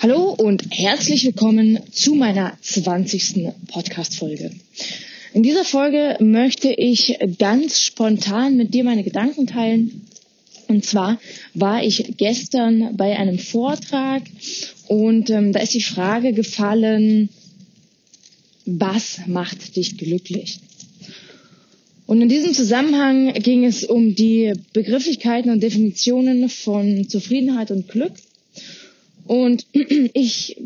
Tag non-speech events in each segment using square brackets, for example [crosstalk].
Hallo und herzlich willkommen zu meiner 20. Podcast-Folge. In dieser Folge möchte ich ganz spontan mit dir meine Gedanken teilen. Und zwar war ich gestern bei einem Vortrag und ähm, da ist die Frage gefallen, was macht dich glücklich? Und in diesem Zusammenhang ging es um die Begrifflichkeiten und Definitionen von Zufriedenheit und Glück. Und [clears throat] ich,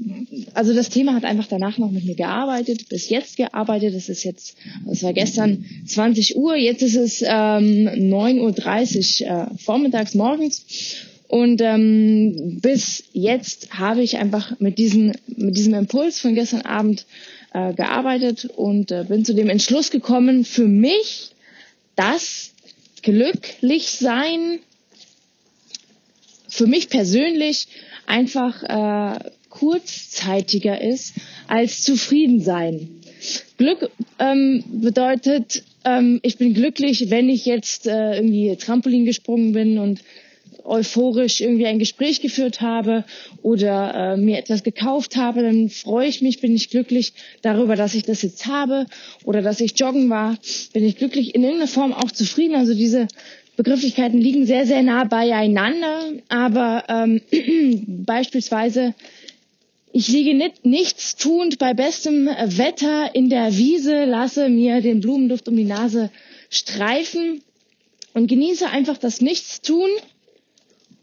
also das Thema hat einfach danach noch mit mir gearbeitet, bis jetzt gearbeitet. Es ist jetzt, es war gestern 20 Uhr, jetzt ist es ähm, 9.30 Uhr äh, vormittags, morgens. Und ähm, bis jetzt habe ich einfach mit, diesen, mit diesem Impuls von gestern Abend äh, gearbeitet und äh, bin zu dem Entschluss gekommen, für mich, dass glücklich sein, für mich persönlich einfach äh, kurzzeitiger ist als zufrieden sein. Glück ähm, bedeutet, ähm, ich bin glücklich, wenn ich jetzt äh, irgendwie Trampolin gesprungen bin und euphorisch irgendwie ein Gespräch geführt habe oder äh, mir etwas gekauft habe, dann freue ich mich, bin ich glücklich darüber, dass ich das jetzt habe oder dass ich joggen war, bin ich glücklich in irgendeiner Form auch zufrieden. Also diese Begrifflichkeiten liegen sehr, sehr nah beieinander, aber ähm, [clears throat] beispielsweise ich liege nicht, nichts tuend bei bestem Wetter in der Wiese, lasse mir den Blumenduft um die Nase streifen und genieße einfach das Nichtstun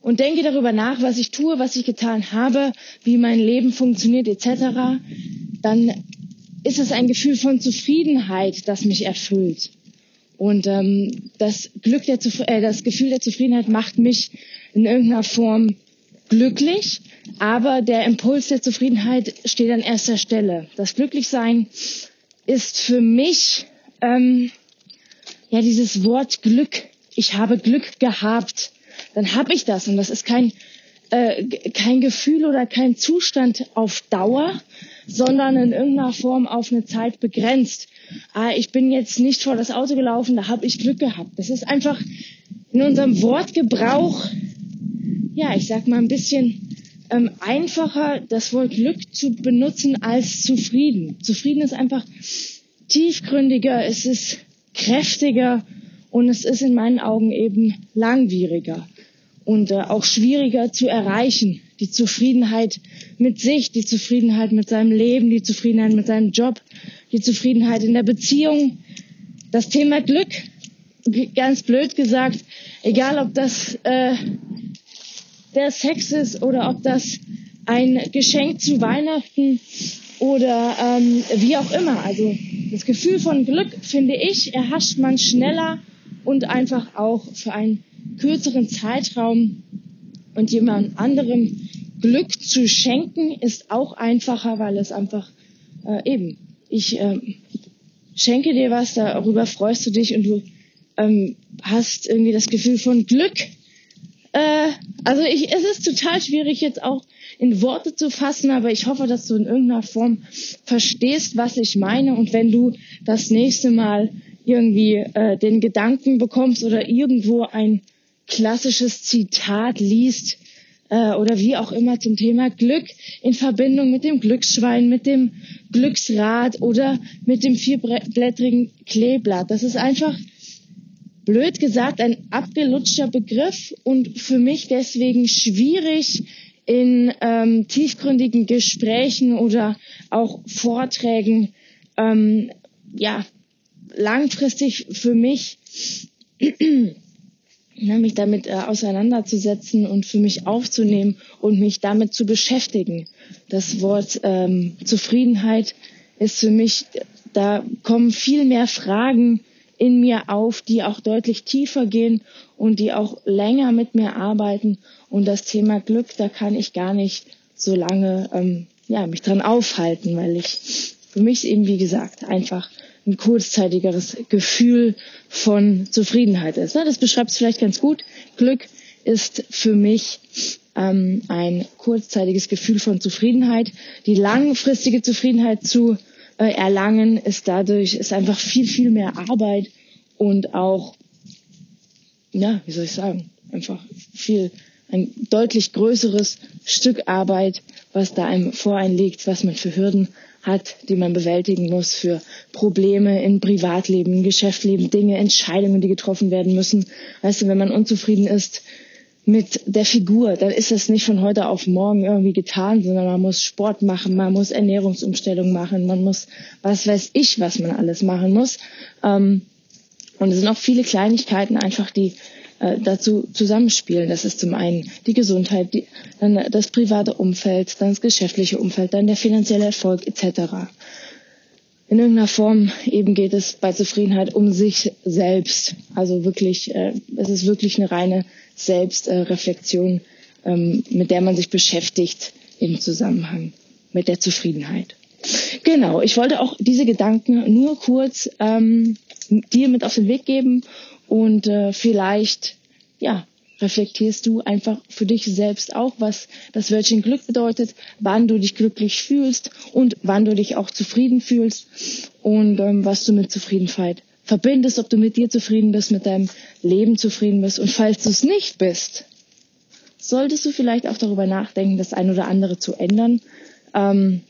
und denke darüber nach, was ich tue, was ich getan habe, wie mein Leben funktioniert etc., dann ist es ein Gefühl von Zufriedenheit, das mich erfüllt. Und ähm, das Glück der äh, das Gefühl der Zufriedenheit macht mich in irgendeiner Form glücklich, aber der Impuls der Zufriedenheit steht an erster Stelle. Das Glücklichsein ist für mich ähm, ja dieses Wort Glück. Ich habe Glück gehabt, dann habe ich das und das ist kein äh, kein Gefühl oder kein Zustand auf Dauer, sondern in irgendeiner Form auf eine Zeit begrenzt ah, ich bin jetzt nicht vor das Auto gelaufen, da habe ich Glück gehabt. Das ist einfach in unserem Wortgebrauch, ja, ich sag mal ein bisschen ähm, einfacher, das Wort Glück zu benutzen als zufrieden. Zufrieden ist einfach tiefgründiger, es ist kräftiger und es ist in meinen Augen eben langwieriger und äh, auch schwieriger zu erreichen. Die Zufriedenheit mit sich, die Zufriedenheit mit seinem Leben, die Zufriedenheit mit seinem Job, die Zufriedenheit in der Beziehung, das Thema Glück, ganz blöd gesagt, egal ob das äh, der Sex ist oder ob das ein Geschenk zu Weihnachten oder ähm, wie auch immer. Also das Gefühl von Glück, finde ich, erhascht man schneller und einfach auch für einen kürzeren Zeitraum und jemand anderem Glück zu schenken ist auch einfacher, weil es einfach äh, eben ich ähm, schenke dir was, darüber freust du dich und du ähm, hast irgendwie das Gefühl von Glück. Äh, also ich, es ist total schwierig jetzt auch in Worte zu fassen, aber ich hoffe, dass du in irgendeiner Form verstehst, was ich meine. Und wenn du das nächste Mal irgendwie äh, den Gedanken bekommst oder irgendwo ein klassisches Zitat liest, äh, oder wie auch immer zum Thema Glück in Verbindung mit dem Glücksschwein, mit dem Glücksrad oder mit dem vierblättrigen Kleeblatt. Das ist einfach blöd gesagt ein abgelutschter Begriff und für mich deswegen schwierig in ähm, tiefgründigen Gesprächen oder auch Vorträgen ähm, ja langfristig für mich ne, mich damit äh, auseinanderzusetzen und für mich aufzunehmen und mich damit zu beschäftigen. Das Wort ähm, Zufriedenheit ist für mich, da kommen viel mehr Fragen in mir auf, die auch deutlich tiefer gehen und die auch länger mit mir arbeiten. Und das Thema Glück, da kann ich gar nicht so lange ähm, ja, mich dran aufhalten, weil ich für mich eben, wie gesagt, einfach ein kurzzeitigeres Gefühl von Zufriedenheit ist. Das beschreibt es vielleicht ganz gut. Glück ist für mich ähm, ein kurzzeitiges Gefühl von Zufriedenheit. Die langfristige Zufriedenheit zu äh, erlangen ist dadurch ist einfach viel viel mehr Arbeit und auch ja wie soll ich sagen einfach viel ein deutlich größeres Stück Arbeit was da einem vor einen liegt, was man für Hürden hat, die man bewältigen muss, für Probleme in Privatleben, Geschäftsleben, Dinge, Entscheidungen, die getroffen werden müssen. Weißt du, wenn man unzufrieden ist mit der Figur, dann ist das nicht von heute auf morgen irgendwie getan, sondern man muss Sport machen, man muss Ernährungsumstellung machen, man muss, was weiß ich, was man alles machen muss. Ähm, und es sind auch viele Kleinigkeiten einfach, die äh, dazu zusammenspielen. Das ist zum einen die Gesundheit, die, dann das private Umfeld, dann das geschäftliche Umfeld, dann der finanzielle Erfolg etc. In irgendeiner Form eben geht es bei Zufriedenheit um sich selbst. Also wirklich, äh, es ist wirklich eine reine Selbstreflexion, äh, ähm, mit der man sich beschäftigt im Zusammenhang mit der Zufriedenheit. Genau, ich wollte auch diese Gedanken nur kurz ähm, dir mit auf den Weg geben und äh, vielleicht, ja, reflektierst du einfach für dich selbst auch, was das Wörtchen Glück bedeutet, wann du dich glücklich fühlst und wann du dich auch zufrieden fühlst und ähm, was du mit Zufriedenheit verbindest, ob du mit dir zufrieden bist, mit deinem Leben zufrieden bist. Und falls du es nicht bist, solltest du vielleicht auch darüber nachdenken, das ein oder andere zu ändern. Ähm,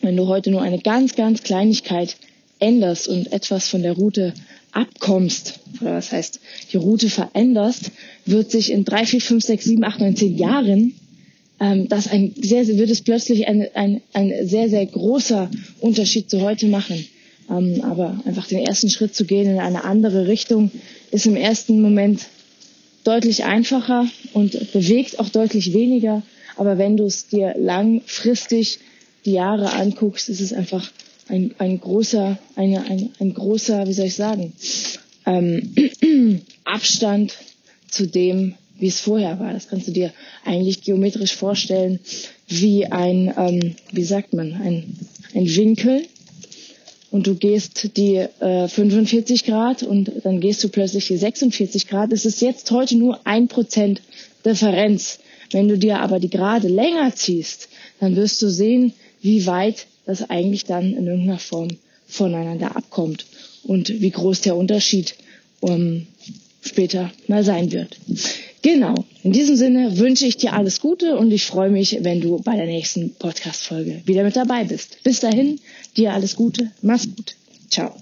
wenn du heute nur eine ganz, ganz Kleinigkeit änderst und etwas von der Route abkommst, oder das heißt, die Route veränderst, wird sich in drei, vier, fünf, sechs, sieben, acht, neun, zehn Jahren ähm, das ein sehr, wird es plötzlich ein, ein, ein sehr, sehr großer Unterschied zu heute machen. Ähm, aber einfach den ersten Schritt zu gehen in eine andere Richtung ist im ersten Moment deutlich einfacher und bewegt auch deutlich weniger. Aber wenn du es dir langfristig die Jahre anguckst, ist es einfach ein, ein großer, eine, ein, ein großer, wie soll ich sagen, ähm, [clears throat] Abstand zu dem, wie es vorher war. Das kannst du dir eigentlich geometrisch vorstellen wie ein, ähm, wie sagt man, ein, ein Winkel. Und du gehst die äh, 45 Grad und dann gehst du plötzlich die 46 Grad. Es ist jetzt heute nur ein Prozent Differenz. Wenn du dir aber die Gerade länger ziehst, dann wirst du sehen, wie weit das eigentlich dann in irgendeiner Form voneinander abkommt und wie groß der Unterschied um, später mal sein wird. Genau. In diesem Sinne wünsche ich dir alles Gute und ich freue mich, wenn du bei der nächsten Podcast-Folge wieder mit dabei bist. Bis dahin, dir alles Gute. Mach's gut. Ciao.